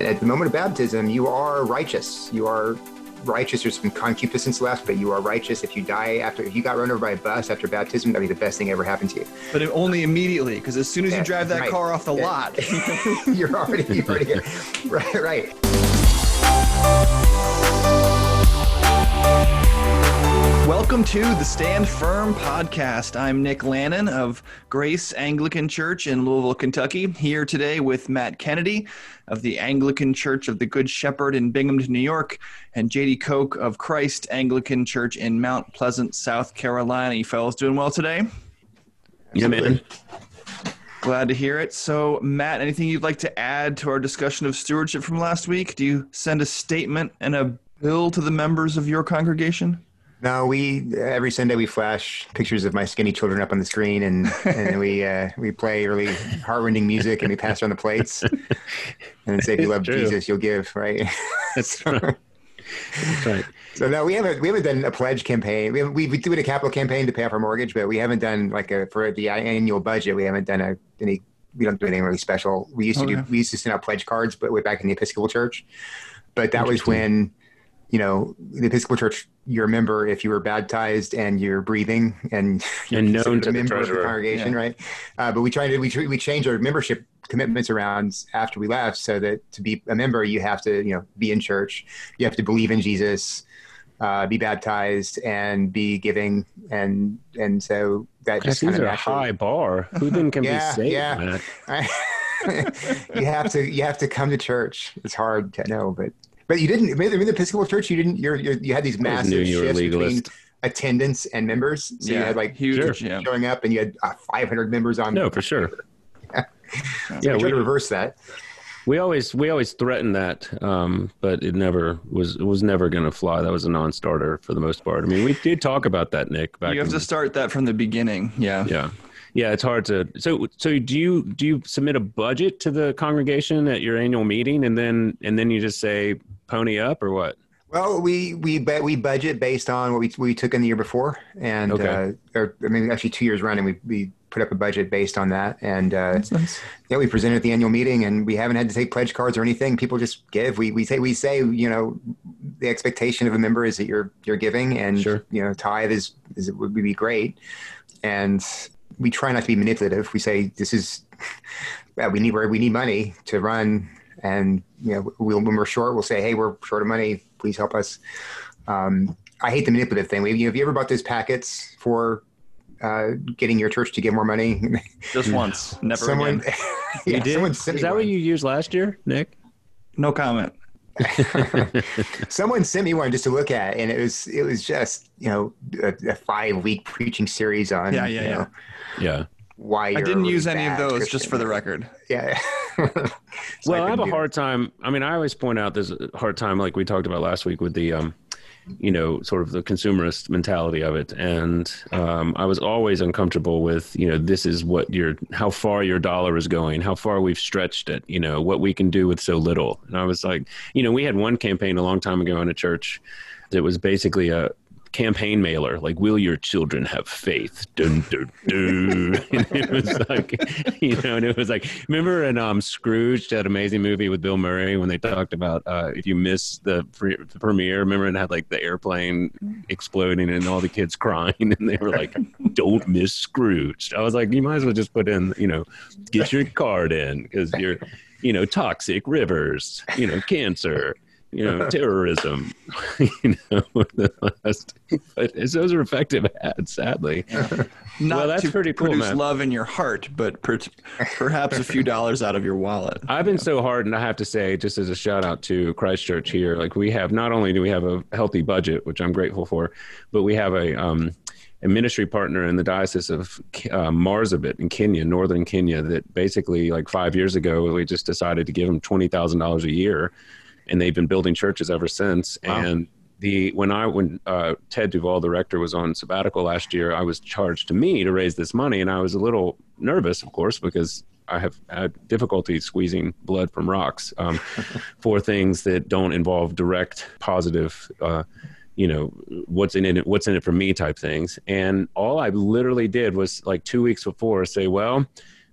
At the moment of baptism, you are righteous. You are righteous. There's some concupiscence left, but you are righteous. If you die after, if you got run over by a bus after baptism, that'd be the best thing ever happened to you. But only immediately, because as soon as Yeah, you drive that right. car off the Yeah. lot, you're already, you're already, right, right. Welcome to the Stand Firm podcast. I'm Nick Lannon of Grace Anglican Church in Louisville, Kentucky, here today with Matt Kennedy of the Anglican Church of the Good Shepherd in Binghamton, New York, and JD Koch of Christ Anglican Church in Mount Pleasant, South Carolina. You fellas doing well today? Yeah, man. Glad to hear it. So, Matt, anything you'd like to add to our discussion of stewardship from last week? Do you send a statement and a bill to the members of your congregation? No, we every Sunday we flash pictures of my skinny children up on the screen, and and we uh, we play really heartrending music, and we pass around the plates, and say, "If you love true. Jesus, you'll give." Right. That's right. That's right. So no, we haven't we haven't done a pledge campaign. We we we do a capital campaign to pay off our mortgage, but we haven't done like a for the annual budget. We haven't done a any. We don't do anything really special. We used to do we used to send out pledge cards, but we're back in the Episcopal Church. But that was when, you know, the Episcopal Church. You're a member if you were baptized and you're breathing and you're And known considered to a the of the congregation, Yeah. right? Uh, but we tried to we tr- we changed our membership commitments around after we left, so that to be a member, you have to you know be in church, you have to believe in Jesus, uh, be baptized, and be giving, and and so that just kind these of are a high bar. Who then can Yeah, be saved, yeah. You have to you have to come to church. It's hard to know, but but you didn't. Maybe in the Episcopal Church, you didn't. You're, you're, you had these massive you shifts between attendance and members. So you had like huge. Sure. Yeah. showing up, and you had uh, 500 members on. No, for sure. So Yeah, we tried we, to reverse that. we always we always threatened that, um, but it never was it was never going to fly. That was a non-starter for the most part. I mean, we did talk about that, Nick. Back You have in- to start that from the beginning. Yeah. yeah, yeah. It's hard to. So so do you do you submit a budget to the congregation at your annual meeting, and then and then you just say pony up or what? Well, we we bu- we budget based on what we we took in the year before, and Okay. uh, or I mean actually two years running, we we put up a budget based on that, and uh, nice. yeah, we presented at the annual meeting, and we haven't had to take pledge cards or anything. People just give. We we say we say you know the expectation of a member is that you're you're giving, and Sure. you know tithe is is it would be great, and we try not to be manipulative. We say this is well, we need we need money to run, and you know we'll, when we're short, we'll say hey we're short of money, please help us. Um, I hate the manipulative thing. We, you know, have you ever bought those packets for uh, getting your church to give more money? Just once. Never someone, again. yeah, you did? someone Is sent me that what you used last year, Nick? No comment. someone sent me one just to look at, and it was it was just you know a, a five week preaching series on Yeah, yeah, you yeah. know, Yeah. why I didn't use any of bad those, just for the record. Yeah. Well, I, have a hard time. I mean, I always point out there's a hard time, like we talked about last week, with the, um, you know, sort of the consumerist mentality of it. And um, I was always uncomfortable with, you know, this is what your, how far your dollar is going, how far we've stretched it, you know, what we can do with so little. And I was like, you know, we had one campaign a long time ago in a church that was basically a campaign mailer like will your children have faith? Dun, dun, dun. and it was like you know and it was like remember in um scrooge that amazing movie with bill murray when they talked about uh if you miss the, pre- the premiere remember it had like the airplane exploding and all the kids crying and they were like don't miss scrooge. I was like you might as well just put in you know get your card in because you're you know toxic rivers you know cancer you know, terrorism, you know, last, but those are effective ads, sadly. Not Well, that's to pretty cool, produce man. love in your heart, but per- perhaps a few dollars out of your wallet. I've been so hard, and I have to say, just as a shout out to Christchurch here, like we have not only do we have a healthy budget, which I'm grateful for, but we have a um, a ministry partner in the diocese of uh, Marsabit in Kenya, northern Kenya, that basically like five years ago we just decided to give them twenty thousand dollars a year, and they've been building churches ever since. Wow. And the when I when uh, Ted Duval, the rector, was on sabbatical last year, I was charged to me to raise this money, and I was a little nervous, of course, because I have had difficulty squeezing blood from rocks um, for things that don't involve direct positive. Uh, you know what's in it what's in it for me type things and all i literally did was like two weeks before say well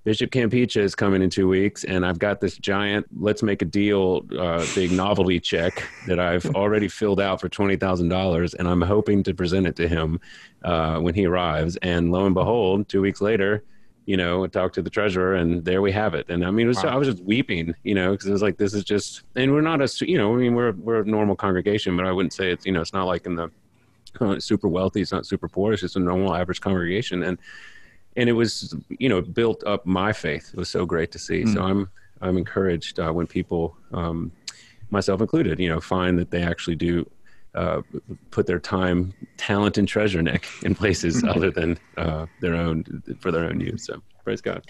Bishop Qampicha is coming in two weeks, and I've got this giant "Let's make a deal" uh, big novelty check that I've already filled out for twenty thousand dollars, and I'm hoping to present it to him uh, when he arrives. And lo and behold, two weeks later, you know, talk to the treasurer, and there we have it. And I mean, it was, wow. I was just weeping, you know, because it was like this is just, and we're not a, you know, I mean, we're we're a normal congregation, but I wouldn't say it's, you know, it's not like in the uh, super wealthy, it's not super poor, it's just a normal average congregation, and and it was you know built up my faith. It was so great to see. Mm. So I'm I'm encouraged uh, when people, um, myself included, you know, find that they actually do uh, put their time, talent, and treasure, Nick, in places other than uh, their own for their own use. So praise God.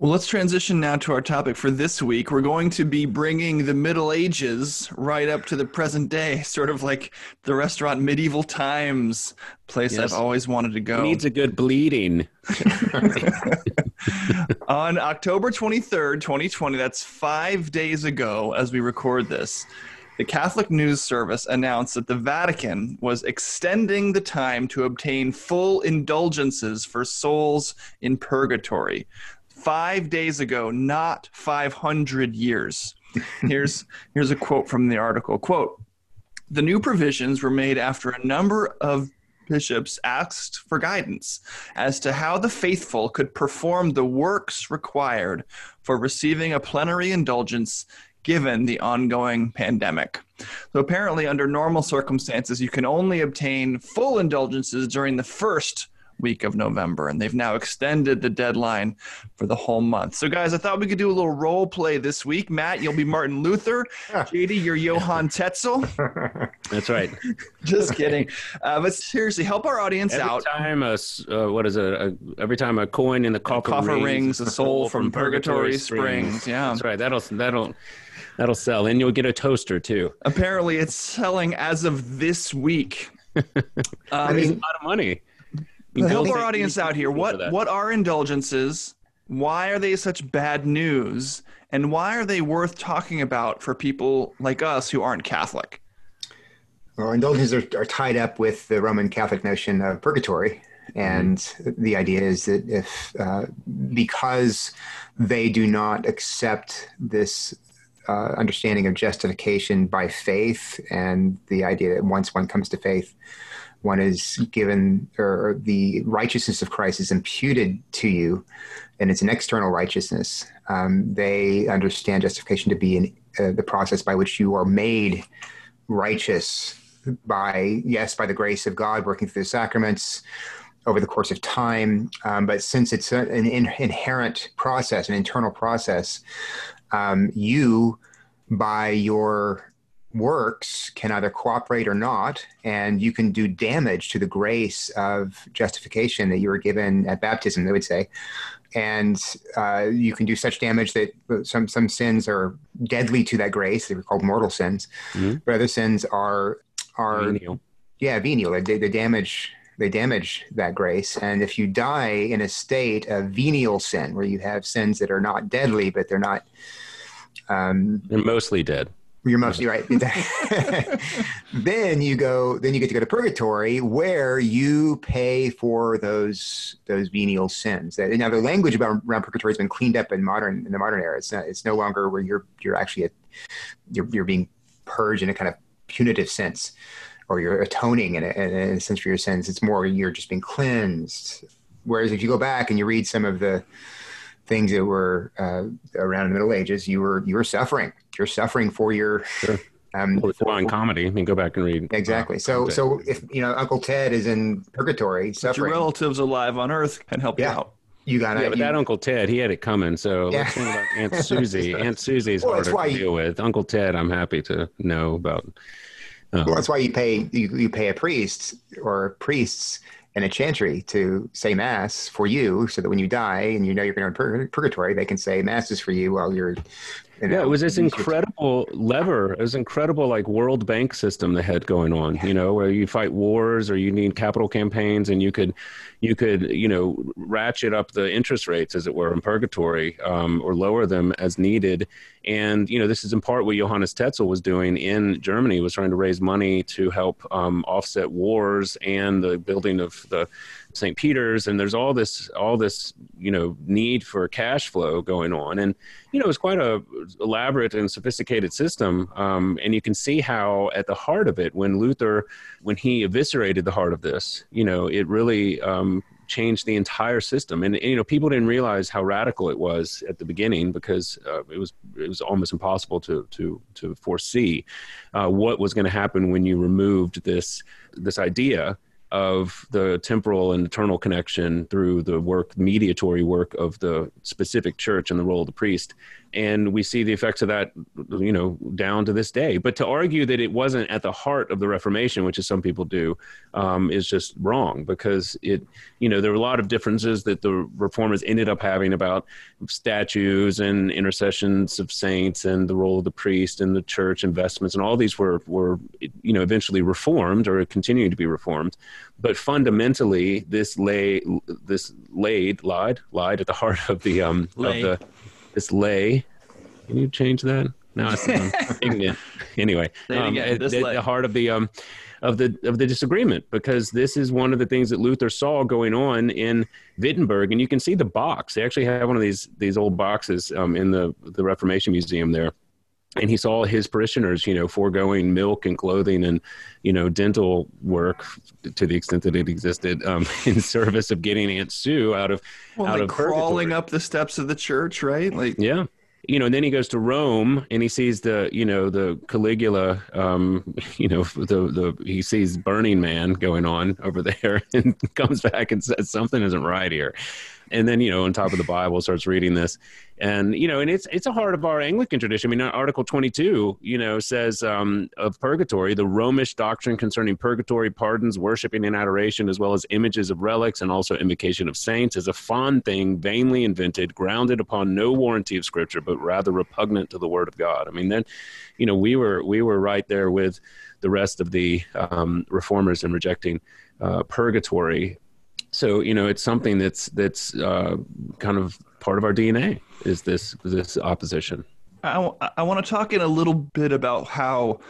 Well, let's transition now to our topic for this week. We're going to be bringing the Middle Ages right up to the present day, sort of like the restaurant Medieval Times, place yes. I've always wanted to go. It needs a good bleeding. On October 23rd, 2020, that's five days ago as we record this, the Catholic News Service announced that the Vatican was extending the time to obtain full indulgences for souls in purgatory five days ago, not 500 years. Here's, here's a quote from the article quote, the new provisions were made after a number of bishops asked for guidance as to how the faithful could perform the works required for receiving a plenary indulgence given the ongoing pandemic. So, apparently, under normal circumstances, you can only obtain full indulgences during the first week of November, and they've now extended the deadline for the whole month. So, guys, I thought we could do a little role play this week. Matt, you'll be Martin Luther. JD, you're Johann Tetzel. That's right. Just kidding. Uh, but seriously, help our audience every out. Time a, uh, what is it? A, every time a coin in the coffer, coffer rings, rings, a soul from, from Purgatory, Purgatory springs. springs. Yeah, that's right. That'll that'll that'll sell, and you'll get a toaster too. Apparently, it's selling as of this week. Um, I mean, a lot of money help our audience out here. What what are indulgences? Why are they such bad news? And why are they worth talking about for people like us who aren't Catholic? Well, indulgences are, are tied up with the Roman Catholic notion of purgatory. And mm-hmm. the idea is that if, uh, because they do not accept this uh, understanding of justification by faith and the idea that once one comes to faith, one is given, or the righteousness of Christ is imputed to you, and it's an external righteousness. Um, they understand justification to be in, uh, the process by which you are made righteous by, yes, by the grace of God working through the sacraments over the course of time. Um, but since it's an in- inherent process, an internal process, um, you, by your works can either cooperate or not, and you can do damage to the grace of justification that you were given at baptism, they would say. And uh, you can do such damage that some, some sins are deadly to that grace. They were called mortal sins. Mm-hmm. But other sins are, are venial. yeah, venial. They, they damage they damage that grace. And if you die in a state of venial sin, where you have sins that are not deadly, but they're not. Um, they're mostly dead. You're mostly right. then you go. Then you get to go to purgatory, where you pay for those those venial sins. That now the language about around purgatory has been cleaned up in modern in the modern era. It's not, it's no longer where you're you're actually a, you're you're being purged in a kind of punitive sense, or you're atoning in a, in a sense for your sins. It's more you're just being cleansed. Whereas if you go back and you read some of the things that were uh, around in the Middle Ages, you were you were suffering. You're suffering for your sure. um, well, for, comedy. I mean, go back and read exactly. Uh, so so if you know Uncle Ted is in purgatory, suffering, If your relatives alive on Earth can help yeah. you out. You got it. Yeah, but you, that Uncle Ted, he had it coming. So yeah. let's think about Aunt Susie. Aunt Susie's well, harder to you, deal with. Uncle Ted, I'm happy to know about. Um, well, that's why you pay you, you pay a priest or priests in a chantry to say mass for you so that when you die and you know you're going to purgatory they can say masses for you while you're you know, yeah, it was this incredible lever. It was incredible, like World Bank system they had going on. You know, where you fight wars or you need capital campaigns, and you could, you could, you know, ratchet up the interest rates, as it were, in purgatory, um, or lower them as needed. And you know, this is in part what Johannes Tetzel was doing in Germany, was trying to raise money to help um, offset wars and the building of the St. Peter's, and there's all this all this you know need for cash flow going on, and you know it's quite a elaborate and sophisticated system, um, and you can see how at the heart of it, when Luther, when he eviscerated the heart of this, you know, it really um, changed the entire system. And, you know, people didn't realize how radical it was at the beginning because uh, it was it was almost impossible to to to foresee uh, what was going to happen when you removed this this idea of the temporal and eternal connection through the work, mediatory work of the specific church and the role of the priest. And we see the effects of that, you know, down to this day. But to argue that it wasn't at the heart of the Reformation, which is some people do, um, is just wrong because it, you know, there were a lot of differences that the reformers ended up having about statues and intercessions of saints and the role of the priest and the church investments and all these were were, you know, eventually reformed or continuing to be reformed but fundamentally, this lay this laid lied lied at the heart of the um lay. of the this lay. Can you change that? No, it's um, anyway. Um, at, the heart of the um of the of the disagreement because this is one of the things that Luther saw going on in Wittenberg, and you can see the box. They actually have one of these these old boxes um, in the the Reformation Museum there and he saw his parishioners, you know, foregoing milk and clothing and, you know, dental work to the extent that it existed um, in service of getting Aunt Sue out of well, out like of crawling purgatory. up the steps of the church, right? Like, yeah, you know, and then he goes to Rome and he sees the, you know, the Caligula, um, you know, the the he sees Burning Man going on over there and comes back and says something isn't right here and then you know on top of the bible starts reading this. And you know and it's it's a heart of our anglican tradition. I mean article 22 you know says um, of purgatory the romish doctrine concerning purgatory pardons worshiping and adoration as well as images of relics and also invocation of saints is a fond thing vainly invented grounded upon no warranty of scripture but rather repugnant to the word of god. I mean then you know we were we were right there with the rest of the um, reformers in rejecting uh, purgatory so you know it's something that's that's uh, kind of part of our DNA is this this opposition. I, I want to talk in a little bit about how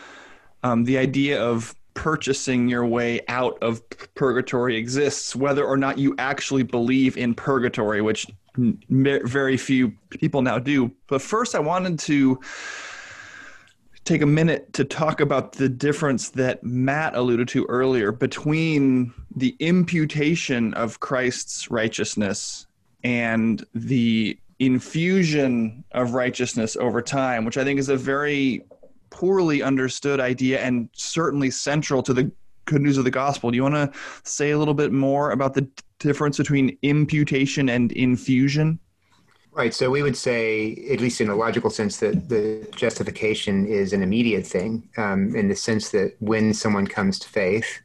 um, the idea of purchasing your way out of purgatory exists, whether or not you actually believe in purgatory, which very few people now do. But first, I wanted to take a minute to talk about the difference that Matt alluded to earlier between the imputation of Christ's righteousness and the infusion of righteousness over time, which I think is a very poorly understood idea and certainly central to the good news of the gospel. Do you want to say a little bit more about the difference between imputation and infusion? Right. So we would say, at least in a logical sense, that the justification is an immediate thing, um, in the sense that when someone comes to faith,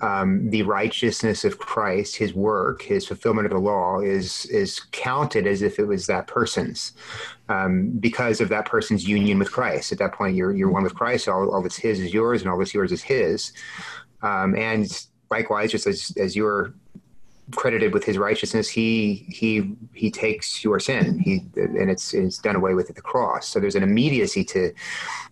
um, the righteousness of Christ, His work, His fulfillment of the law, is is counted as if it was that person's, um, because of that person's union with Christ. At that point, you're you're one with Christ. All, all that's His is yours, and all that's yours is His. Um, and likewise, just as as you're credited with his righteousness, he he he takes your sin. He and it's it's done away with at the cross. So there's an immediacy to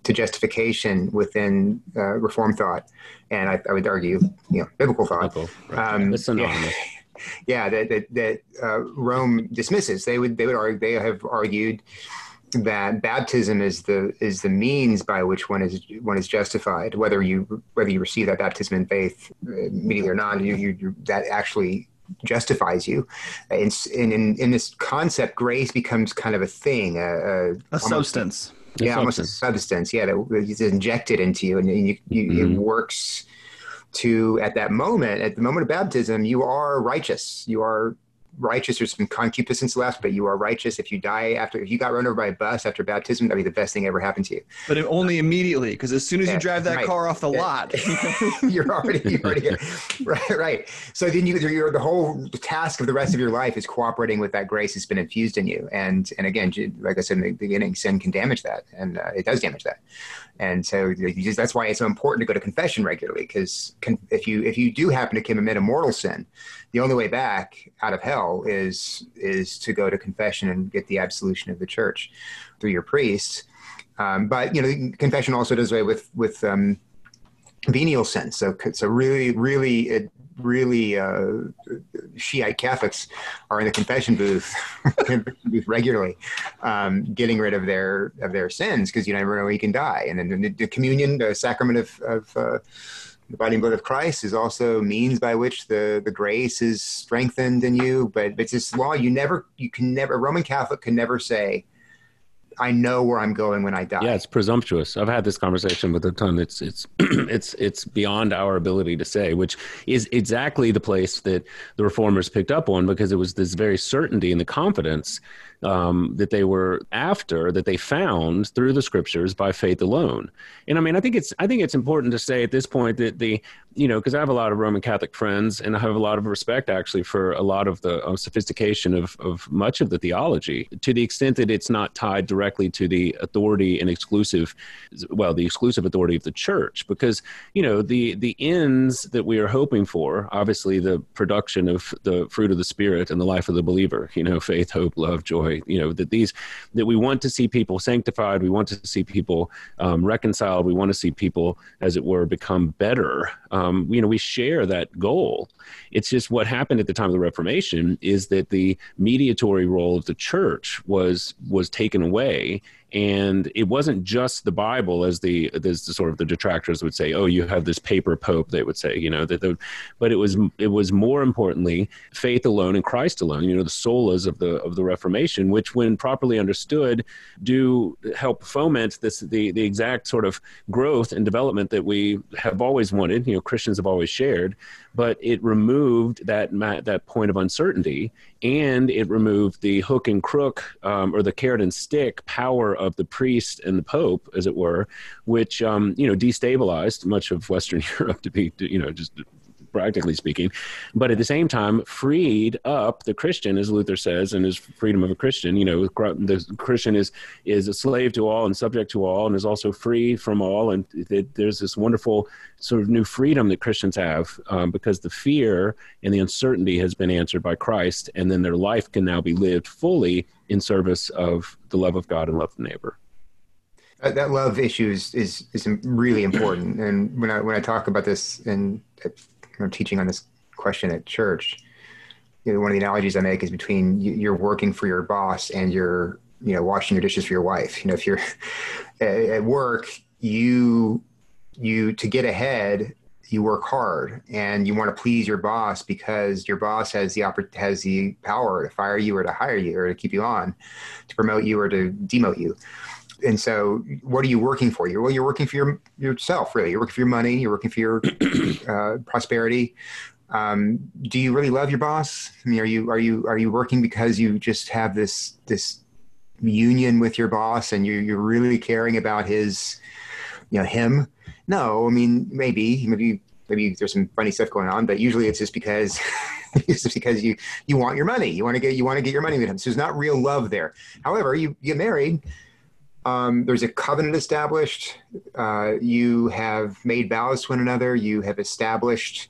to justification within uh, Reform thought, and I, I, would argue, you know, biblical thought. Right. um, it's synonymous. Yeah, yeah, that that, that uh, Rome dismisses. They would they would argue they have argued that baptism is the is the means by which one is one is justified whether you whether you receive that baptism in faith immediately or not you, you that actually justifies you. In, in, in this concept, grace becomes kind of a thing, a, a, a substance. Yeah, almost a substance. Yeah, that is injected into you, and you, you, mm-hmm. it works to at that moment, at the moment of baptism, you are righteous. You are righteous. There's some concupiscence left, but you are righteous. If you die after, if you got run over by a bus after baptism, that'd be the best thing ever happened to you. But only immediately, because as soon as yeah, you drive that right. car off the yeah. lot, you're already, you're already right, right. So then you, you're, the whole task of the rest of your life is cooperating with that grace that's been infused in you. And and again, like I said in the beginning, sin can damage that, and uh, it does damage that. And so just, that's why it's so important to go to confession regularly, because if you if you do happen to commit a mortal sin, the only way back out of hell is is to go to confession and get the absolution of the church through your priest. Um, but you know, confession also does away with with um, venial sin. So so really really it really uh, Shiite Catholics are in the confession booth, booth regularly, um, getting rid of their of their sins because you never know you can die. And then the, the communion, the sacrament of, of uh, the body and blood of Christ, is also means by which the the grace is strengthened in you. But it's this law you never you can never a Roman Catholic can never say I know where I'm going when I die. Yeah, it's presumptuous. I've had this conversation with a ton. It's it's it's it's beyond our ability to say, which is exactly the place that the reformers picked up on because it was this very certainty and the confidence um, that they were after that they found through the scriptures by faith alone. And I mean, I think it's I think it's important to say at this point that the you know because I have a lot of Roman Catholic friends and I have a lot of respect actually for a lot of the uh, sophistication of of much of the theology to the extent that it's not tied directly to the authority and exclusive well the exclusive authority of the church because you know the the ends that we are hoping for obviously the production of the fruit of the spirit and the life of the believer you know faith hope love joy you know that these that we want to see people sanctified we want to see people um, reconciled we want to see people as it were become better. Um, you know we share that goal. It's just what happened at the time of the reformation is that the mediatory role of the church was was taken away and it wasn't just the bible as the as the sort of the detractors would say oh you have this paper pope they would say you know that the, but it was it was more importantly faith alone and christ alone you know the solas of the of the reformation which when properly understood do help foment this the the exact sort of growth and development that we have always wanted you know christians have always shared but it removed that that point of uncertainty and it removed the hook and crook um, or the carrot and stick power of the priest and the pope as it were which um, you know destabilized much of western europe to be you know just practically speaking, but at the same time freed up the Christian, as Luther says, and his freedom of a Christian. You know, the Christian is is a slave to all and subject to all, and is also free from all. And it, there's this wonderful sort of new freedom that Christians have um, because the fear and the uncertainty has been answered by Christ, and then their life can now be lived fully in service of the love of God and love of neighbor. Uh, that love issue is, is, is really important. And when I when I talk about this I'm teaching on this question at church, you know, one of the analogies I make is between you're working for your boss and you're, you know, washing your dishes for your wife. You know, if you're at work, you, you, to get ahead, you work hard and you want to please your boss because your boss has the has the power to fire you or to hire you or to keep you on, to promote you or to demote you and so what are you working for? You're well, you're working for your yourself, really. You're working for your money. You're working for your uh, prosperity. Um, do you really love your boss? I mean, are you are you are you working because you just have this this union with your boss and you you're really caring about his, you know, him? No, I mean maybe maybe maybe there's some funny stuff going on, but usually it's just because it's just because you you want your money. You want to get you want to get your money with him. So there's not real love there. However, you get married um, there's a covenant established. Uh, you have made vows to one another. You have established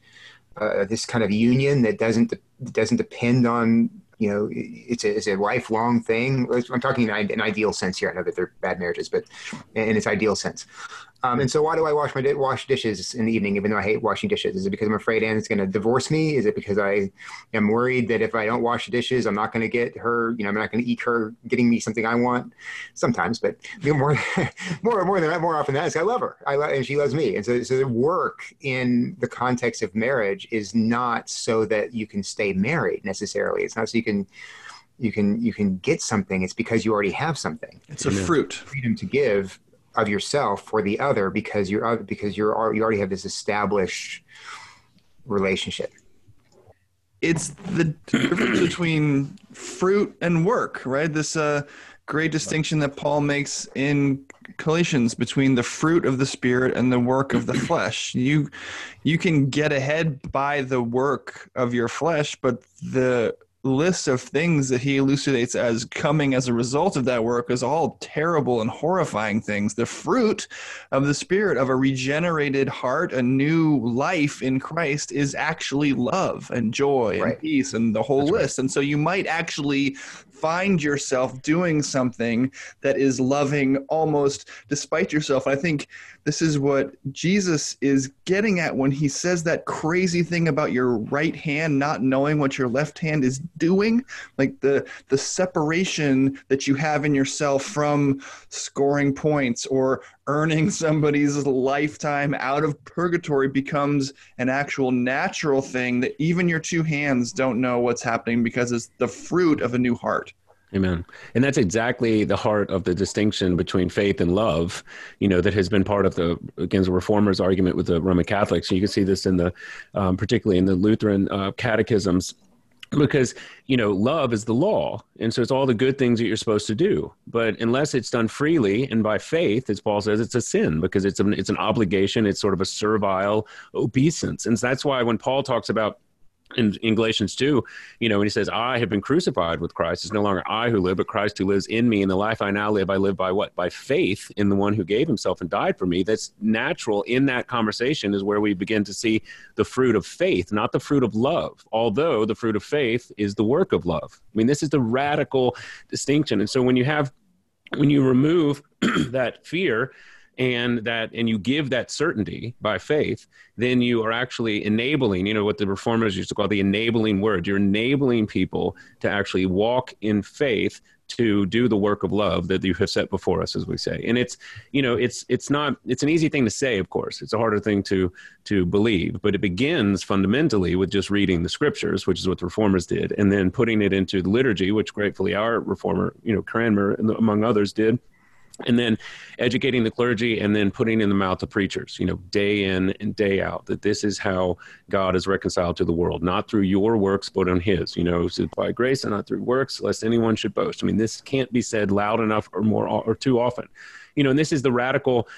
uh, this kind of union that doesn't doesn't depend on you know it's a, it's a lifelong thing. I'm talking in an ideal sense here. I know that they're bad marriages, but in its ideal sense. Um, and so, why do I wash my di- wash dishes in the evening, even though I hate washing dishes? Is it because I'm afraid Anne's going to divorce me? Is it because I am worried that if I don't wash the dishes, I'm not going to get her? You know, I'm not going to eat her getting me something I want. Sometimes, but you know, more, more, more than more often than that, I love her. I love, and she loves me. And so, so the work in the context of marriage is not so that you can stay married necessarily. It's not so you can you can you can get something it's because you already have something it's a fruit freedom to give of yourself for the other because you're because you're you already have this established relationship. It's the difference between fruit and work right? This uh, great distinction that paul makes in galatians between the fruit of the spirit and the work of the flesh. You you can get ahead by the work of your flesh but the list of things that he elucidates as coming as a result of that work is all terrible and horrifying things. The fruit of the Spirit of a regenerated heart, a new life in Christ, is actually love and joy right. and peace and the whole That's list. Right. And so you might actually find yourself doing something that is loving almost despite yourself. I think this is what Jesus is getting at when he says that crazy thing about your right hand not knowing what your left hand is doing, like the the separation that you have in yourself from scoring points or earning somebody's lifetime out of purgatory becomes an actual natural thing that even your two hands don't know what's happening because it's the fruit of a new heart. Amen. And that's exactly the heart of the distinction between faith and love, you know, that has been part of the, against the reformers' argument with the Roman Catholics. You can see this in the, um, particularly in the Lutheran uh, catechisms, because, you know, love is the law. And so it's all the good things that you're supposed to do. But unless it's done freely and by faith, as Paul says, it's a sin because it's, an it's an obligation. It's sort of a servile obeisance. And that's why when Paul talks about in, in Galatians 2, you know, when he says, I have been crucified with Christ, it's no longer I who live, but Christ who lives in me. In the life I now live, I live by what? By faith in the one who gave himself and died for me. That's natural in that conversation is where we begin to see the fruit of faith, not the fruit of love, although the fruit of faith is the work of love. I mean, this is the radical distinction. And so when you have, when you remove that fear, and that and you give that certainty by faith then you are actually enabling you know what the reformers used to call the enabling word. You're enabling people to actually walk in faith to do the work of love that you have set before us as we say. And it's you know it's it's not it's an easy thing to say of course. It's a harder thing to to believe. But it begins fundamentally with just reading the scriptures which is what the reformers did and then putting it into the liturgy which gratefully our reformer you know cranmer among others did and then educating the clergy and then putting in the mouth of preachers you know day in and day out that this is how god is reconciled to the world not through your works but on his you know by grace and not through works lest anyone should boast. I mean this can't be said loud enough or more or too often. You know and this is the radical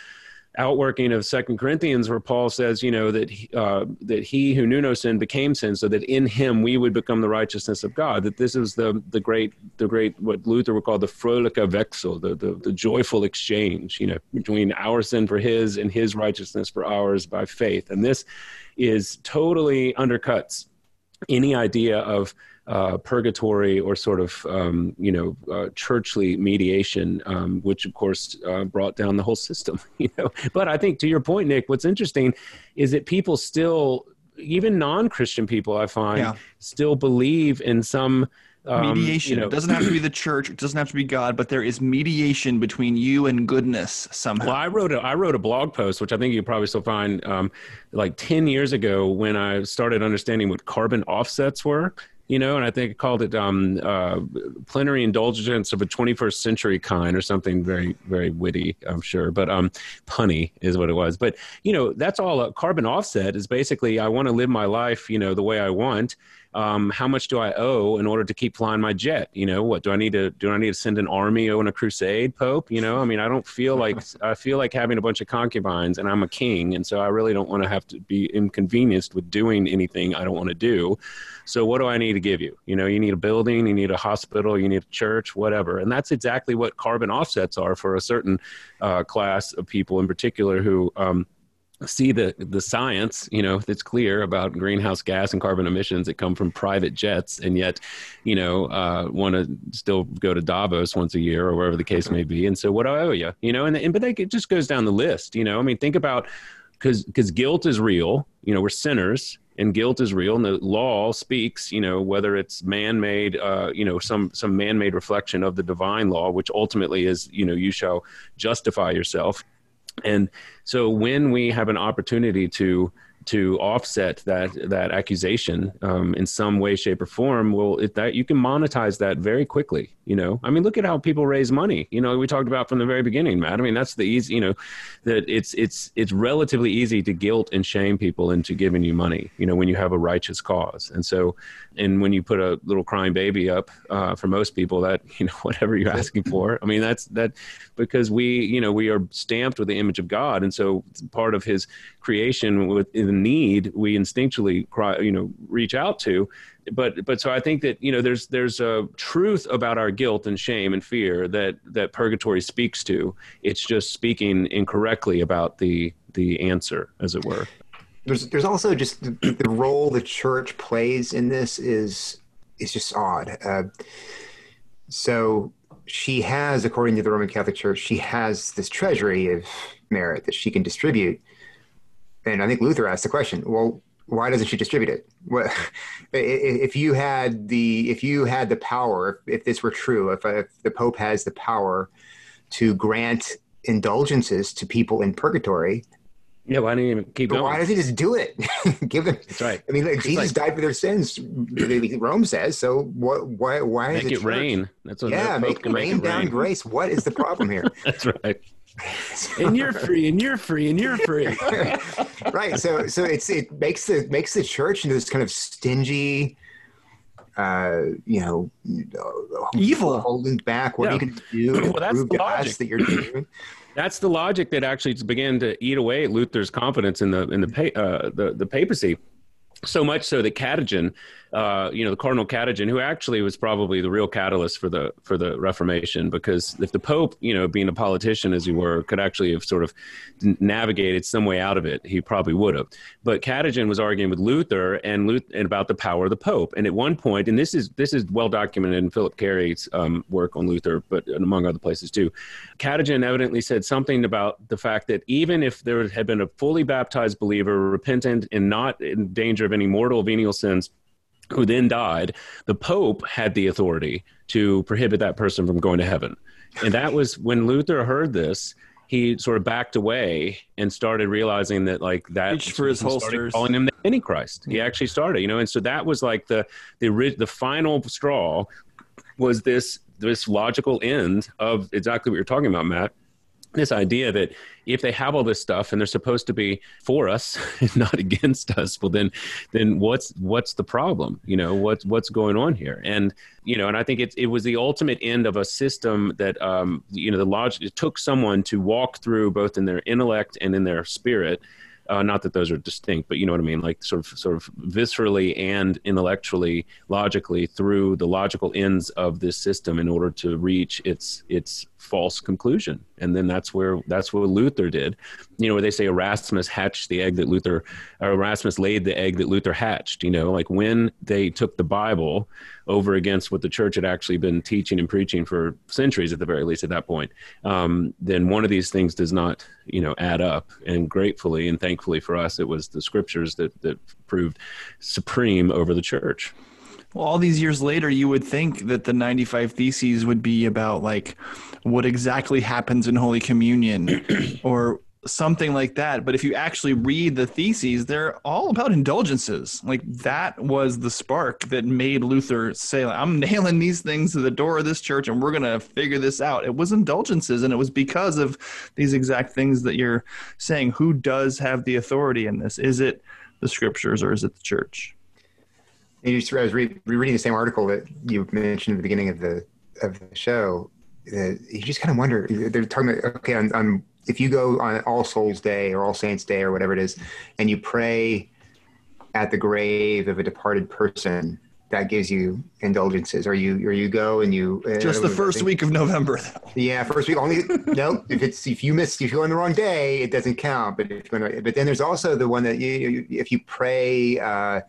outworking of Second Corinthians, where Paul says, you know, that uh, that he who knew no sin became sin, so that in him we would become the righteousness of God. That this is the the great the great what Luther would call the fröhliche Wechsel, the, the the joyful exchange, you know, between our sin for his and his righteousness for ours by faith. And this is totally undercuts any idea of uh, purgatory or sort of um, you know uh, churchly mediation, um, which of course uh, brought down the whole system. You know, but I think to your point, Nick, what's interesting is that people still, even non-Christian people, I find, yeah. still believe in some. Um, mediation. You know, it doesn't have to be the church. It doesn't have to be God, but there is mediation between you and goodness somehow. Well, I wrote a I wrote a blog post, which I think you probably still find, um, like ten years ago when I started understanding what carbon offsets were you know, and I think called it um, uh, plenary indulgence of a 21st century kind or something very, very witty, I'm sure, but um, punny is what it was. But, you know, that's all a carbon offset is basically I want to live my life, you know, the way I want um, how much do I owe in order to keep flying my jet? You know, what do I need to do? I need to send an army on a crusade, Pope? You know, I mean, I don't feel like I feel like having a bunch of concubines, and I'm a king, and so I really don't want to have to be inconvenienced with doing anything I don't want to do. So, what do I need to give you? You know, you need a building, you need a hospital, you need a church, whatever, and that's exactly what carbon offsets are for a certain uh, class of people in particular who. Um, see the the science you know that's clear about greenhouse gas and carbon emissions that come from private jets. And yet you know uh, want to still go to davos once a year or wherever the case may be. And so what do i owe you you know and, and but it just goes down the list you know? I mean think about because because guilt is real. You know we're sinners and guilt is real. And the law speaks you know whether it's man-made uh, you know some some man-made reflection of the divine law which ultimately is you know you shall justify yourself and so when we have an opportunity to to offset that that accusation um, in some way, shape, or form, well, it, that you can monetize that very quickly. You know, I mean, look at how people raise money. You know, we talked about from the very beginning, Matt. I mean, that's the easy. You know, that it's it's it's relatively easy to guilt and shame people into giving you money. You know, when you have a righteous cause, and so, and when you put a little crying baby up, uh, for most people, that you know, whatever you're asking for. I mean, that's that because we, you know, we are stamped with the image of God, and so part of His creation with the need we instinctually cry, you know, reach out to but but so I think that you know there's there's a truth about our guilt and shame and fear that that purgatory speaks to. It's just speaking incorrectly about the the answer, as it were. There's there's also just the, the role the church plays in this is is just odd. Uh, so she has, according to the Roman Catholic Church, she has this treasury of merit that she can distribute. And I think Luther asked the question, well, why doesn't she distribute it? What, if you had the if you had the power, if, if this were true, if, if the Pope has the power to grant indulgences to people in purgatory, yeah, why didn't he keep going? Why does he just do it? Give them. That's right. I mean, like, Jesus like, died for their sins. Rome says so. What? Why? Why make is it, it rain? That's what. Yeah, make, rain make it down grace. What is the problem here? That's right. and you're free, and you're free, and you're free. right. So, so it's it makes the makes the church into this kind of stingy, uh, you know, evil, holding back what yeah. you can do well, to prove to us that you're doing. That's the logic that actually began to eat away at Luther's confidence in the in the uh, the, the papacy. So much so that Cajetan, uh, you know, the Cardinal Cajetan, who actually was probably the real catalyst for the for the Reformation, because if the Pope, you know, being a politician as he were, could actually have sort of navigated some way out of it, he probably would have. But Cajetan was arguing with Luther and Luther and about the power of the Pope. And at one point, and this is this is well documented in Phillip Cary's um, work on Luther, but among other places too. Cajetan evidently said something about the fact that even if there had been a fully baptized believer, repentant and not in danger of any mortal venial sins who then died, the Pope had the authority to prohibit that person from going to heaven. And that was when Luther heard this, he sort of backed away and started realizing that like that Reached for his holsters. calling him the antichrist. He actually started you know and so that was like the the the final straw was this this logical end of exactly what you're talking about matt this idea that if they have all this stuff and they're supposed to be for us and not against us well then then what's what's the problem? You know what's what's going on here? And you know and i think it, it was the ultimate end of a system that um you know the logic it took someone to walk through both in their intellect and in their spirit. Uh, not that those are distinct, but you know what I mean, like sort of sort of viscerally and intellectually, logically through the logical ends of this system in order to reach its its false conclusion. And then that's where that's what Luther did. You know, where they say Erasmus hatched the egg that Luther, or Erasmus laid the egg that Luther hatched. You know, like when they took the Bible over against what the church had actually been teaching and preaching for centuries, at the very least, at that point, um, then one of these things does not, you know, add up. And gratefully and thankfully for us, it was the scriptures that that proved supreme over the church. Well, all these years later, you would think that the 95 Theses would be about like what exactly happens in Holy Communion or something like that. But if you actually read the theses, they're all about indulgences. Like that was the spark that made Luther say, I'm nailing these things to the door of this church and we're going to figure this out. It was indulgences. And it was because of these exact things that you're saying. Who does have the authority in this? Is it the scriptures or is it the church? I was re- reading the same article that you mentioned at the beginning of the of the show. You just kind of wonder. They're talking about okay, on, on if you go on All Souls Day or All Saints Day or whatever it is, and you pray at the grave of a departed person, that gives you indulgences. Or you or you go and you uh, just the first week of November. though. Yeah, first week only. no, if it's if you miss if you go on the wrong day, it doesn't count. But if but then there's also the one that you, if you pray. Uh,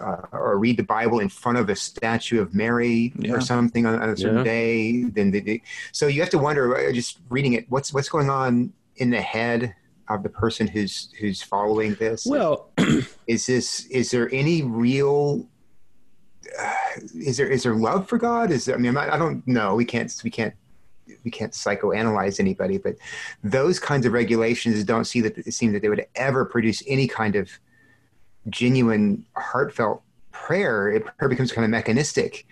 uh, or read the Bible in front of a statue of Mary yeah. or something on, on a certain yeah. day. Then so you have to wonder, uh, just reading it, what's what's going on in the head of the person who's who's following this? Well, is this is there any real uh, is there is there love for God? Is there, I mean I don't know. We can't we can't we can't psychoanalyze anybody, but those kinds of regulations don't see that it seem that they would ever produce any kind of genuine, heartfelt prayer, it prayer becomes kind of mechanistic.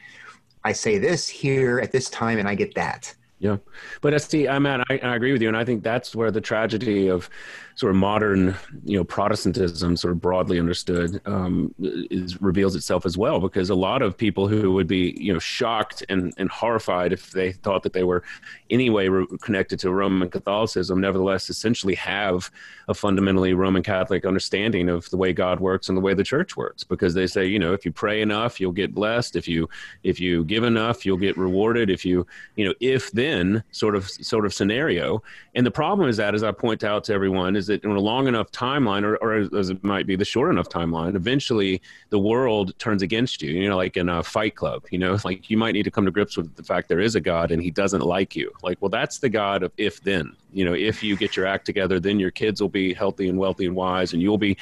I say this here at this time, and I get that. Yeah, but I see, I'm at, I, I agree with you, and I think that's where the tragedy of sort of modern, you know, Protestantism, sort of broadly understood, um, is reveals itself as well. Because a lot of people who would be, you know, shocked and, and horrified if they thought that they were anyway re- connected to Roman Catholicism, nevertheless, essentially have a fundamentally Roman Catholic understanding of the way God works and the way the Church works. Because they say, you know, if you pray enough, you'll get blessed. If you if you give enough, you'll get rewarded. If you, you know, if then sort of sort of scenario. And the problem is that, as I point out to everyone, is that in a long enough timeline, or, or as it might be the short enough timeline, eventually the world turns against you. You know, like in a fight club. You know, like you might need to come to grips with the fact there is a God and He doesn't like you. Like, well, that's the God of if then. You know, if you get your act together, then your kids will be healthy and wealthy and wise, and you'll be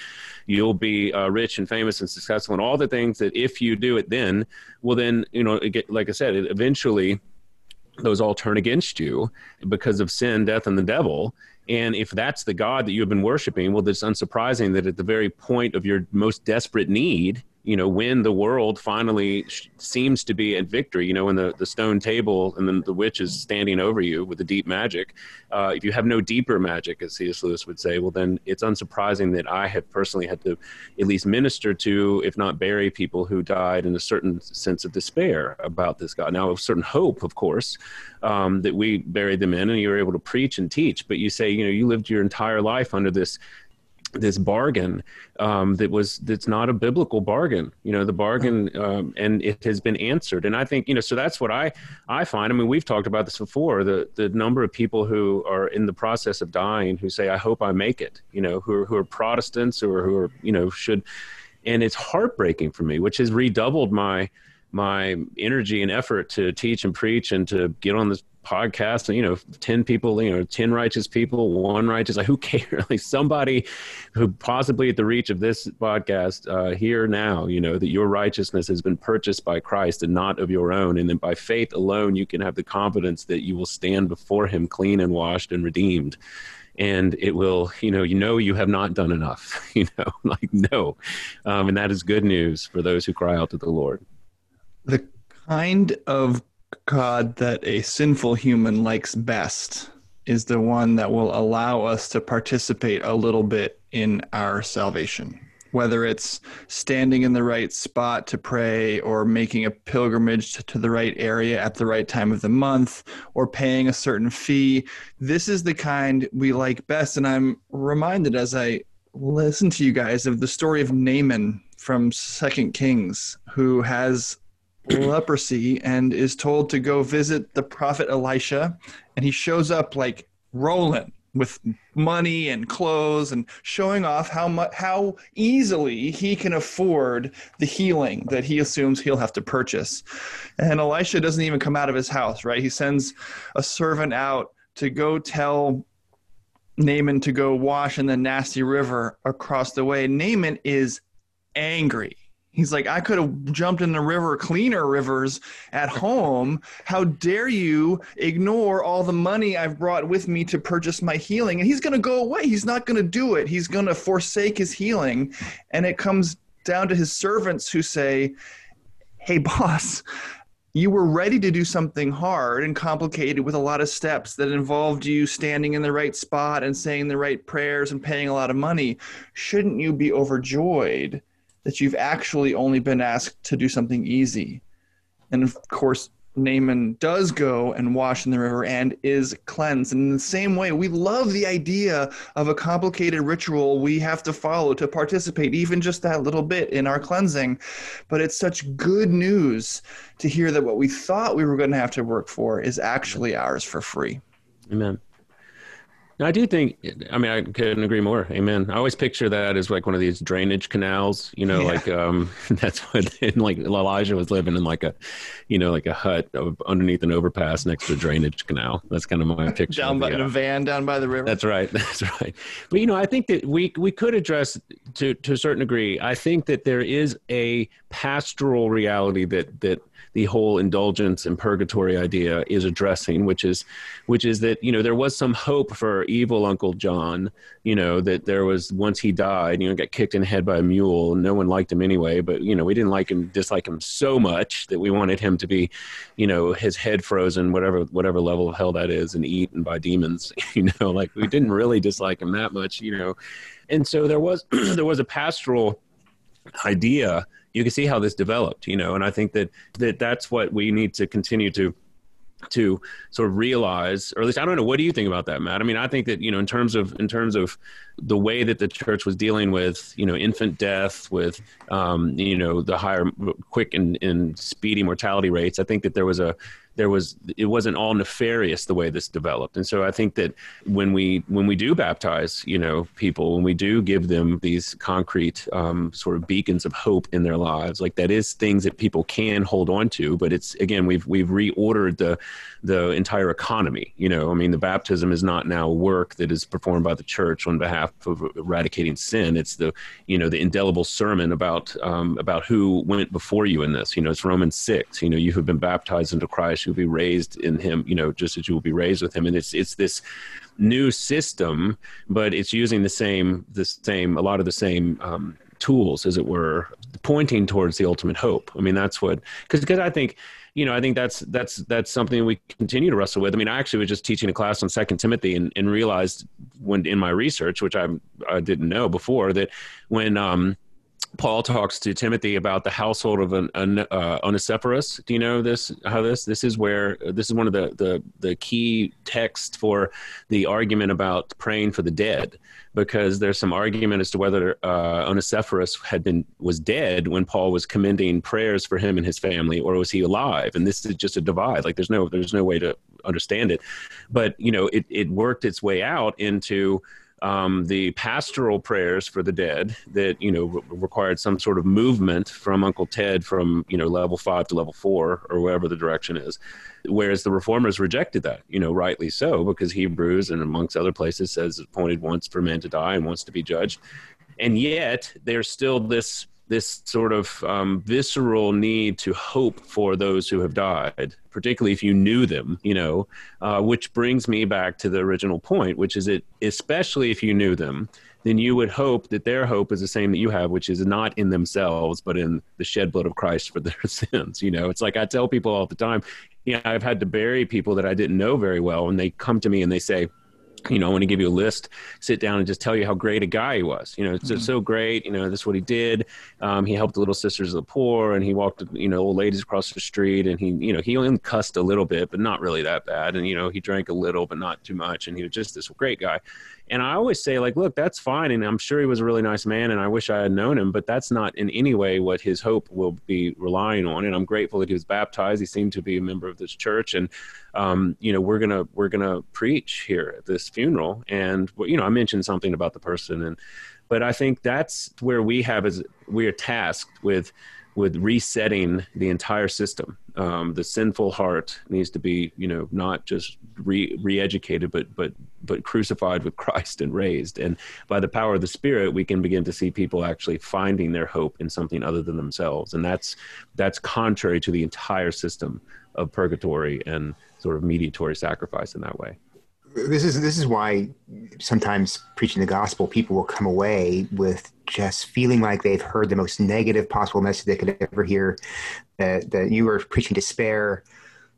you'll be uh, rich and famous and successful, and all the things that if you do it, then well, then you know, get, like I said, it eventually those all turn against you because of sin, death, and the devil. And if that's the God that you have been worshiping, well, it's unsurprising that at the very point of your most desperate need, you know, when the world finally sh- seems to be at victory, you know, when the, the stone table and then the witch is standing over you with the deep magic, uh, if you have no deeper magic, as C.S. Lewis would say, well, then it's unsurprising that I have personally had to at least minister to, if not bury people who died in a certain sense of despair about this God. Now, a certain hope, of course, um, that we buried them in and you were able to preach and teach, but you say, you know, you lived your entire life under this this bargain um, that was that's not a biblical bargain you know the bargain um, and it has been answered. And i think you know so that's what i i find i mean we've talked about this before the the number of people who are in the process of dying who say i hope i make it you know who are, who are protestants or who are you know should and it's heartbreaking for me which has redoubled my my energy and effort to teach and preach and to get on this podcast and you know 10 people you know 10 righteous people one righteous like who cares? Like somebody who possibly at the reach of this podcast uh here now you know that your righteousness has been purchased by christ and not of your own. And then by faith alone you can have the confidence that you will stand before him clean and washed and redeemed. And it will you know you know you have not done enough you know like no. Um, and that is good news for those who cry out to the lord. The kind of God that a sinful human likes best is the one that will allow us to participate a little bit in our salvation. Whether it's standing in the right spot to pray, or making a pilgrimage to, the right area at the right time of the month, or paying a certain fee, this is the kind we like best. And I'm reminded as I listen to you guys of the story of Naaman from Second Kings, who has leprosy and is told to go visit the prophet Elisha. And he shows up like rolling with money and clothes and showing off how much how easily he can afford the healing that he assumes he'll have to purchase. And Elisha doesn't even come out of his house, right? He sends a servant out to go tell Naaman to go wash in the nasty river across the way. Naaman is angry He's like, I could have jumped in the river, cleaner rivers at home. How dare you ignore all the money I've brought with me to purchase my healing? And he's going to go away. He's not going to do it. He's going to forsake his healing. And it comes down to his servants who say, Hey, boss, you were ready to do something hard and complicated with a lot of steps that involved you standing in the right spot and saying the right prayers and paying a lot of money. Shouldn't you be overjoyed? That you've actually only been asked to do something easy. And of course, Naaman does go and wash in the river and is cleansed. And in the same way, we love the idea of a complicated ritual we have to follow to participate, even just that little bit in our cleansing. But it's such good news to hear that what we thought we were going to have to work for is actually ours for free. Amen. I do think. I mean, I couldn't agree more. Amen. I always picture that as like one of these drainage canals. You know, yeah. like um, that's what in, like Elijah was living in like a, you know, like a hut underneath an overpass next to a drainage canal. That's kind of my picture. down by in a van down by the river. That's right. That's right. But you know, I think that we we could address to to a certain degree. I think that there is a pastoral reality that that the whole indulgence and purgatory idea is addressing, which is, which is that you know there was some hope for evil Uncle John. You know that there was once he died, you know, got kicked in the head by a mule. No one liked him anyway, but you know we didn't like him, dislike him so much that we wanted him to be, you know, his head frozen, whatever whatever level of hell that is, and eaten by demons. You know, like we didn't really dislike him that much. You know, and so there was there was a pastoral idea you can see how this developed, you know, and I think that, that that's what we need to continue to to sort of realize or at least i don't know what do you think about that matt? I mean i think that you know in terms of in terms of the way that the church was dealing with you know infant death with um, you know the higher quick and, and speedy mortality rates i think that there was a there was it wasn't all nefarious the way this developed. And so i think that when we when we do baptize you know people when we do give them these concrete um, sort of beacons of hope in their lives like that is things that people can hold on to but it's again we've we've reordered the the entire economy you know? I mean the baptism is not now work that is performed by the church on behalf of eradicating sin. It's the you know the indelible sermon about um, about who went before you in this. You know it's romans 6 you know you have been baptized into christ you'll be raised in him you know just as you will be raised with him. And it's it's this new system but it's using the same the same a lot of the same um, tools as it were pointing towards the ultimate hope. I mean that's what because because i think you know i think that's that's that's something we continue to wrestle with. I mean i actually was just teaching a class on second timothy and, and realized when in my research which i i didn't know before that when um Paul talks to Timothy about the household of an, an uh, Onesiphorus. Do you know this? How this? This is where this is one of the, the the key texts for the argument about praying for the dead, because there's some argument as to whether uh, Onesiphorus had been was dead when Paul was commending prayers for him and his family, or was he alive? And this is just a divide. Like there's no there's no way to understand it, but you know it it worked its way out into um, the pastoral prayers for the dead that you know re- required some sort of movement from Uncle Ted from you know level five to level four or wherever the direction is, whereas the reformers rejected that you know rightly so because Hebrews and amongst other places says appointed once for man to die and once to be judged, and yet there's still this this sort of um, visceral need to hope for those who have died, particularly if you knew them, you know, uh, which brings me back to the original point, which is it, especially if you knew them, then you would hope that their hope is the same that you have, which is not in themselves, but in the shed blood of Christ for their sins. You know, it's like I tell people all the time, you know, I've had to bury people that I didn't know very well, and they come to me and they say, you know, I want to give you a list, sit down and just tell you how great a guy he was. You know, it's mm-hmm. so great. You know, this is what he did. Um, he helped the little sisters of the poor and he walked, you know, old ladies across the street and he, you know, he only cussed a little bit, but not really that bad. And, you know, he drank a little, but not too much. And he was just this great guy. And I always say, like, look, that's fine. And I'm sure he was a really nice man and I wish I had known him, but that's not in any way what his hope will be relying on. And I'm grateful that he was baptized. He seemed to be a member of this church. And, um, you know, we're going to, we're going to preach here at this funeral. And, you know, I mentioned something about the person and, but I think that's where we have as we are tasked with with resetting the entire system. Um, the sinful heart needs to be, you know, not just re re-educated, but but but crucified with Christ and raised. And by the power of the Spirit, we can begin to see people actually finding their hope in something other than themselves. And that's that's contrary to the entire system of purgatory and sort of mediatory sacrifice in that way this is this is why sometimes preaching the gospel, people will come away with just feeling like they've heard the most negative possible message they could ever hear. That that you are preaching despair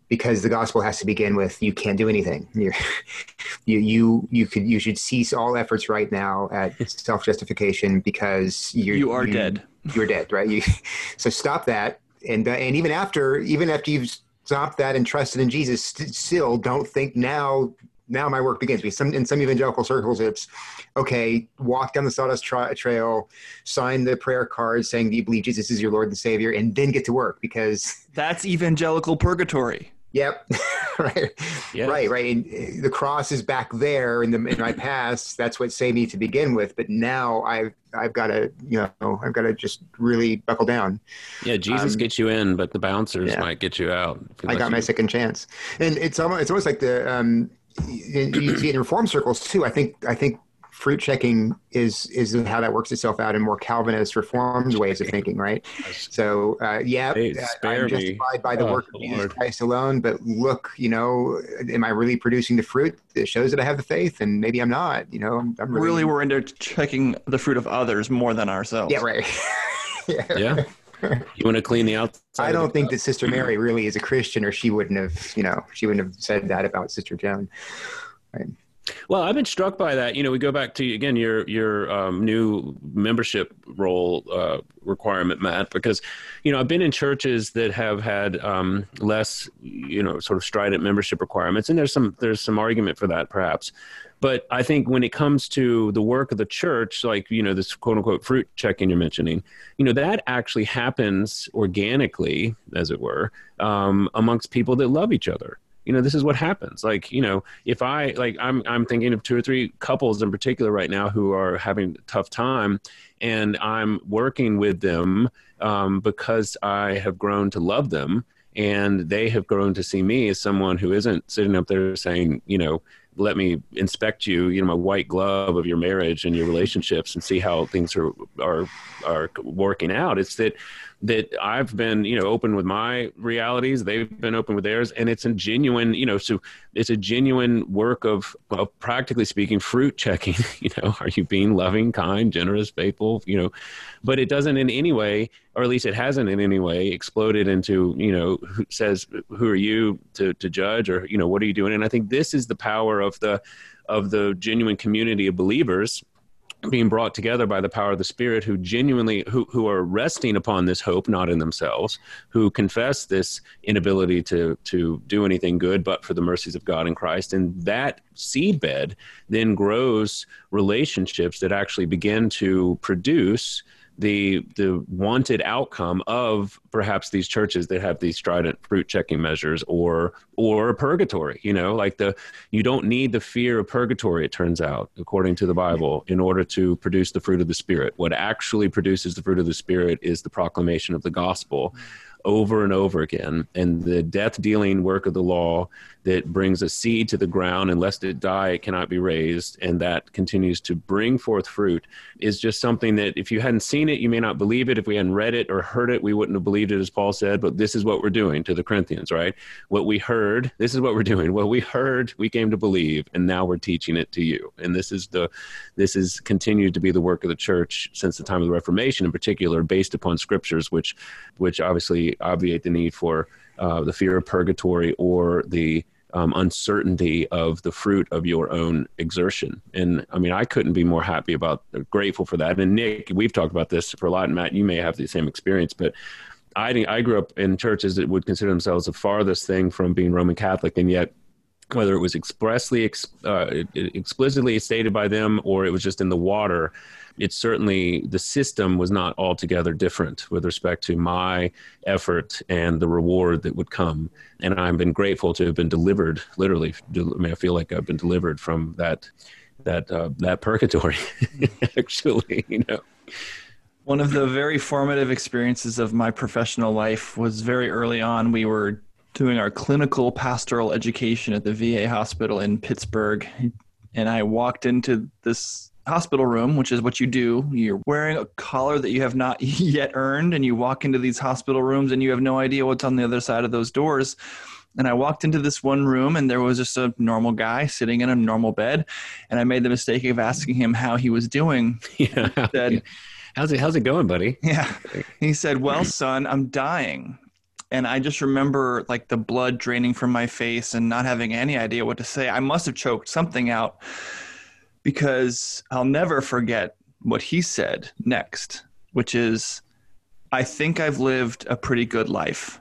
because the gospel has to begin with you can't do anything. You're, you you you could you should cease all efforts right now at self justification because you're you are you, dead. You're dead, right? You so stop that, and uh, and even after even after you've stopped that and trusted in Jesus, still don't think now now my work begins. Because some in some evangelical circles, it's okay. Walk down the sawdust tra- trail, sign the prayer card saying that you believe Jesus is your Lord and Savior, and then get to work because that's evangelical purgatory. Yep. right. Yes. Right. Right. And uh, the cross is back there in the in my past. That's what saved me to begin with. But now I've I've got to you know I've got to just really buckle down. Yeah, Jesus um, gets you in, but the bouncers yeah. might get you out. I got you... my second chance, and it's almost it's almost like the um, you see it in reform circles too. I think I think fruit checking is is how that works itself out in more Calvinist reformed ways of thinking, right? So uh, yeah, hey, I'm justified by the oh, work of Jesus Lord. Christ alone. But look, you know, am I really producing the fruit that shows that I have the faith? And maybe I'm not. You know, I'm, I'm really, really we're into checking the fruit of others more than ourselves. Yeah, right. yeah. yeah you want to clean the outside? I don't think that Sister Mary really is a Christian, or she wouldn't have, you know, she wouldn't have said that about Sister Joan. Right. Well, I've been struck by that. You know, we go back to again your your um, new membership role uh, requirement, Matt, because you know I've been in churches that have had um, less, you know, sort of strident membership requirements, and there's some there's some argument for that, perhaps. But I think when it comes to the work of the church, like, you know, this quote unquote fruit checking you're mentioning, you know, that actually happens organically, as it were, um, amongst people that love each other. You know this is what happens. Like you know if i like i'm i'm thinking of two or three couples in particular right now who are having a tough time and i'm working with them um, because i have grown to love them and they have grown to see me as someone who isn't sitting up there saying you know let me inspect you, you know, my white glove of your marriage and your relationships and see how things are are are working out. It's that that I've been, you know, open with my realities. They've been open with theirs, and it's a genuine, you know, so it's a genuine work of, of practically speaking, fruit checking. You know, are you being loving, kind, generous, faithful? You know, but it doesn't in any way, or at least it hasn't in any way, exploded into, you know, who says who are you to to judge, or you know, what are you doing? And I think this is the power of the of the genuine community of believers being brought together by the power of the spirit who genuinely who, who are resting upon this hope not in themselves who confess this inability to to do anything good but for the mercies of god in christ. And that seedbed then grows relationships that actually begin to produce the the wanted outcome of perhaps these churches that have these strident fruit checking measures or or purgatory you know like the you don't need the fear of purgatory it turns out according to the bible in order to produce the fruit of the spirit. What actually produces the fruit of the spirit is the proclamation of the gospel over and over again. And the death dealing work of the law that brings a seed to the ground, and lest it die, it cannot be raised, and that continues to bring forth fruit, is just something that if you hadn't seen it, you may not believe it. If we hadn't read it or heard it, we wouldn't have believed it, as Paul said. But this is what we're doing to the Corinthians, right? What we heard, this is what we're doing. What we heard, we came to believe, and now we're teaching it to you. And this is the, this is continued to be the work of the church since the time of the Reformation, in particular, based upon scriptures, which, which obviously obviate the need for uh, the fear of purgatory or the um, uncertainty of the fruit of your own exertion. And I mean, I couldn't be more happy about, grateful for that. And Nick, we've talked about this for a lot. And Matt, you may have the same experience, but I, I grew up in churches that would consider themselves the farthest thing from being Roman Catholic, and yet whether it was expressly uh, explicitly stated by them or it was just in the water it certainly the system was not altogether different with respect to my effort and the reward that would come. And I've been grateful to have been delivered, literally. I mean, I feel like I've been delivered from that that uh, that purgatory. actually, you know. One of the very formative experiences of my professional life was very early on. We were doing our clinical pastoral education at the VA hospital in Pittsburgh. And I walked into this hospital room, which is what you do. You're wearing a collar that you have not yet earned, and you walk into these hospital rooms and you have no idea what's on the other side of those doors. And I walked into this one room, and there was just a normal guy sitting in a normal bed. And I made the mistake of asking him how he was doing. Yeah. He said, how's it, how's it going, buddy? Yeah. He said, Well, son, I'm dying. And I just remember like the blood draining from my face and not having any idea what to say. I must have choked something out because I'll never forget what he said next, which is, I think I've lived a pretty good life.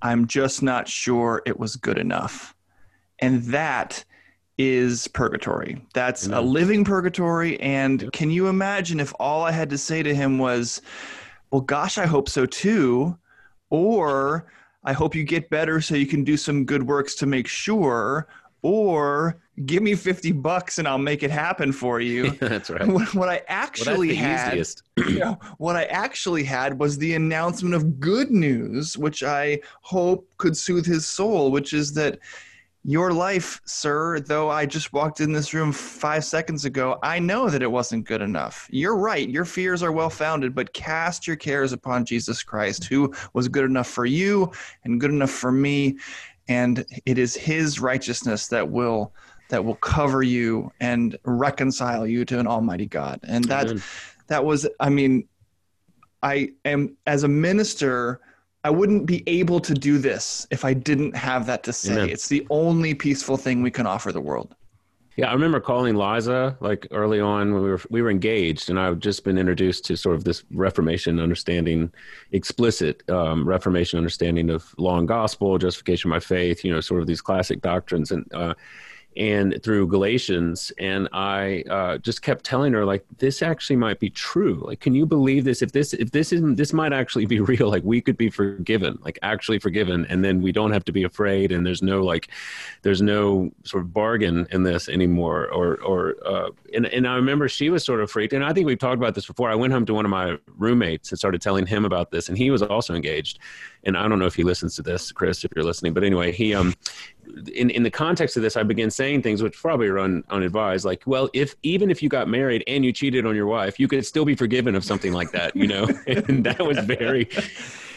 I'm just not sure it was good enough. And that is purgatory. That's a mm. living purgatory. And can you imagine if all I had to say to him was, well, gosh, I hope so too. Or I hope you get better so you can do some good works to make sure. Or give me 50 bucks and I'll make it happen for you. that's right. What, what I actually well, had, you know, what I actually had was the announcement of good news, which I hope could soothe his soul, which is that your life, sir, though I just walked in this room five seconds ago, I know that it wasn't good enough. You're right. Your fears are well founded, but cast your cares upon Jesus Christ, who was good enough for you and good enough for me. And it is his righteousness that will that will cover you and reconcile you to an almighty God. And that Amen. that was I mean I am as a minister I wouldn't be able to do this if I didn't have that to say. Amen. It's the only peaceful thing we can offer the world. Yeah, I remember calling Liza like early on when we were we were engaged, and I've just been introduced to sort of this Reformation understanding, explicit um, Reformation understanding of law and gospel, justification by faith. You know, sort of these classic doctrines, and uh, and through Galatians, and I uh, just kept telling her like, this actually might be true. Like, can you believe this? If this if this isn't this might actually be real. Like, we could be forgiven, like actually forgiven, and then we don't have to be afraid, and there's no like, there's no sort of bargain in this anymore. Or or uh, and and I remember she was sort of freaked, and I think we've talked about this before. I went home to one of my roommates and started telling him about this, and he was also engaged. And I don't know if he listens to this, Chris, if you're listening, but anyway, he um in, in the context of this, I began saying things which probably are un, unadvised, like, well, if even if you got married and you cheated on your wife, you could still be forgiven of something like that, you know? and that was very,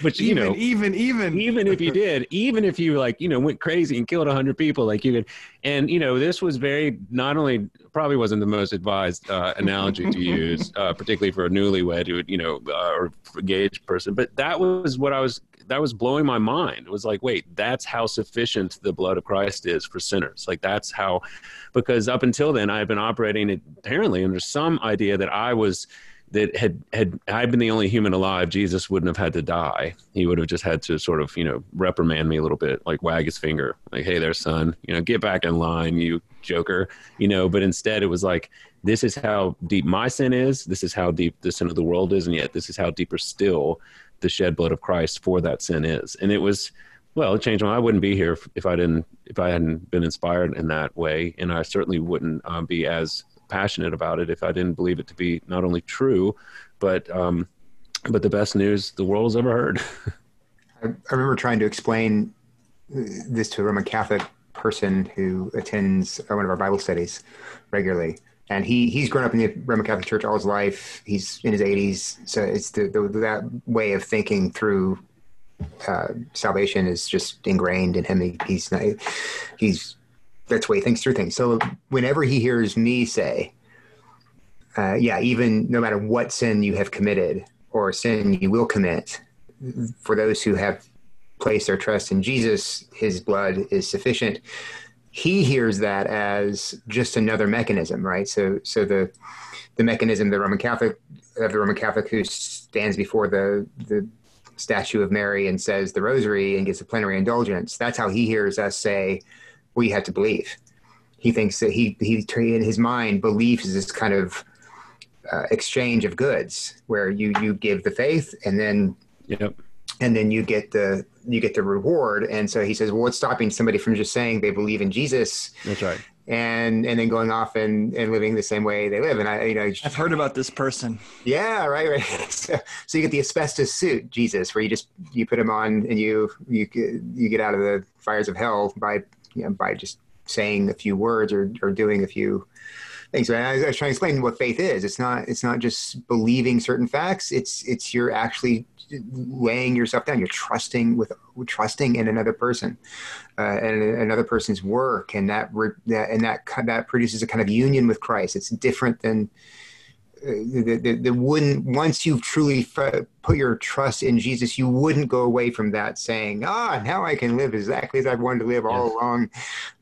but you even, know, even, even, even if you did, even if you like, you know, went crazy and killed a hundred people, like you could, and you know, this was very not only probably wasn't the most advised uh, analogy to use, uh, particularly for a newlywed who, you know, uh, or engaged person, but that was what I was that was blowing my mind. It was like, wait, that's how sufficient the blood of Christ is for sinners. Like that's how, because up until then I had been operating apparently under some idea that I was that had had I been the only human alive, Jesus wouldn't have had to die. He would have just had to sort of you know reprimand me a little bit, like wag his finger, like "Hey there, son, you know, get back in line, you joker," you know. But instead, it was like, "This is how deep my sin is. This is how deep the sin of the world is, and yet this is how deeper still the shed blood of Christ for that sin is. And it was, well, it changed. I wouldn't be here if, if I didn't, if I hadn't been inspired in that way, and I certainly wouldn't um, be as passionate about it if I didn't believe it to be not only true, but um, but the best news the world has ever heard. I, I remember trying to explain this to a Roman Catholic person who attends one of our Bible studies regularly and he he's grown up in the Roman Catholic Church all his life. He's in his 80s, so it's the, the that way of thinking through uh, salvation is just ingrained in him. He, he's not, he's that's the way he thinks through things. So whenever he hears me say, uh, "Yeah, even no matter what sin you have committed or sin you will commit, for those who have placed their trust in Jesus, His blood is sufficient." he hears that as just another mechanism, right? So, so the the mechanism the Roman Catholic of the Roman Catholic who stands before the the statue of Mary and says the Rosary and gets a plenary indulgence. That's how he hears us say we have to believe. He thinks that he he in his mind belief is this kind of uh, exchange of goods where you you give the faith and then yep and then you get the you get the reward. And so he says, well, what's stopping somebody from just saying they believe in Jesus? That's right. And and then going off and, and living the same way they live. And I you know I've heard about this person. Yeah, right, right. So, so you get the asbestos suit, Jesus, where you just you put him on and you you you get out of the fires of hell by you know by just saying a few words or or doing a few things. I I was trying to explain what faith is. It's not it's not just believing certain facts. It's it's you're actually laying yourself down. You're trusting with trusting in another person uh, and another person's work, and that, that and that that produces a kind of union with Christ. It's different than uh, the, the, the wouldn't once you've truly f- put your trust in Jesus, you wouldn't go away from that saying, "Ah, now I can live exactly as I've wanted to live all along.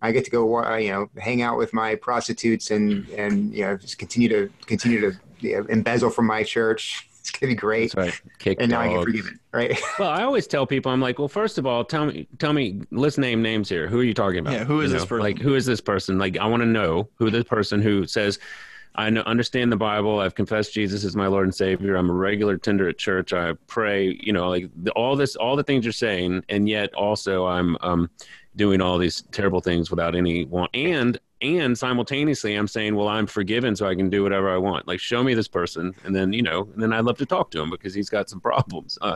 I get to go, uh, you know, hang out with my prostitutes and and you know just continue to continue to you know, embezzle from my church." it's gonna be great. That's right. Kick and now I get forgiven, right? well, I always tell people, I'm like, well, first of all, tell me, tell me, let's name names here. Who are you talking about? Yeah, who is you this know? person? Like, who is this person? Like, I want to know who this person who says, I know, understand the Bible. I've confessed Jesus as my Lord and Savior. I'm a regular tender at church. I pray. You know, like the, all this, all the things you're saying, and yet also I'm um, doing all these terrible things without any want. And and simultaneously i'm saying well i'm forgiven so i can do whatever i want like show me this person and then you know and then i'd love to talk to him because he's got some problems uh,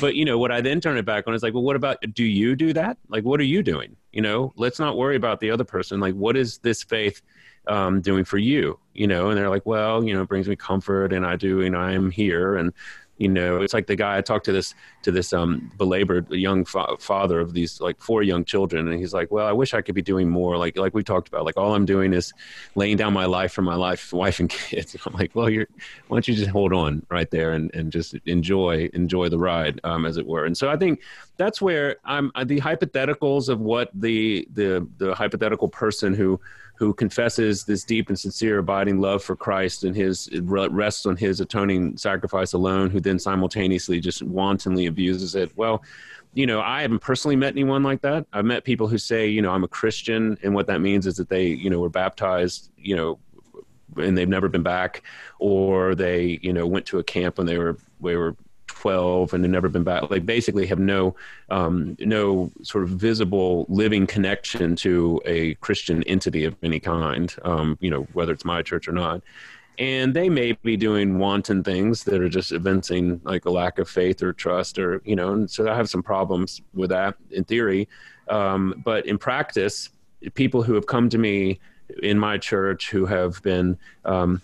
but you know what i then turn it back on is like well what about do you do that like what are you doing you know let's not worry about the other person like what is this faith um, doing for you you know? And they're like well you know it brings me comfort and i do and i am here. And you know it's like the guy i talked to this to this um belabored young fa- father of these like four young children and he's like well i wish i could be doing more like like we talked about like all i'm doing is laying down my life for my life wife and kids. I'm like well you're why don't you just hold on right there and and just enjoy enjoy the ride um as it were? And so i think that's where i'm uh, the hypotheticals of what the the the hypothetical person who who confesses this deep and sincere abiding love for Christ and his rests on his atoning sacrifice alone, who then simultaneously just wantonly abuses it. Well, you know, I haven't personally met anyone like that. I've met people who say, you know, I'm a Christian, and what that means is that they, you know, were baptized, you know, and they've never been back, or they, you know, went to a camp when they were they were 12 and have never been back like basically have no um, no sort of visible living connection to a christian entity of any kind um, you know whether it's my church or not. And they may be doing wanton things that are just evincing like a lack of faith or trust or you know and so i have some problems with that in theory. Um, but in practice people who have come to me in my church who have been um,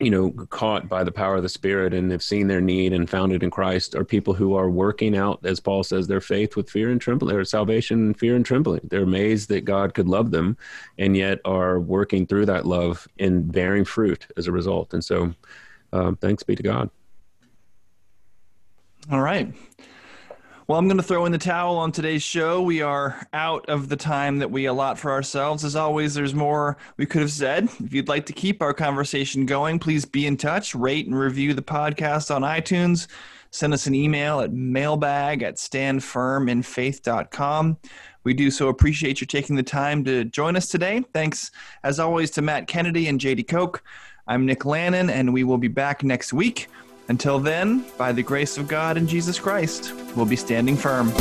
you know caught by the power of the spirit and have seen their need and found it in christ are people who are working out as paul says their faith with fear and trembling their salvation fear and trembling. They're amazed that god could love them and yet are working through that love and bearing fruit as a result. And so um, thanks be to god. All right well, I'm going to throw in the towel on today's show. We are out of the time that we allot for ourselves. As always, there's more we could have said. If you'd like to keep our conversation going, please be in touch, rate and review the podcast on iTunes. Send us an email at mailbag at standfirminfaith.com. We do so appreciate you taking the time to join us today. Thanks, as always, to Matt Kennedy and Jady Koch. I'm Nick Lannon, and we will be back next week. Until then, by the grace of God and Jesus Christ, we'll be standing firm.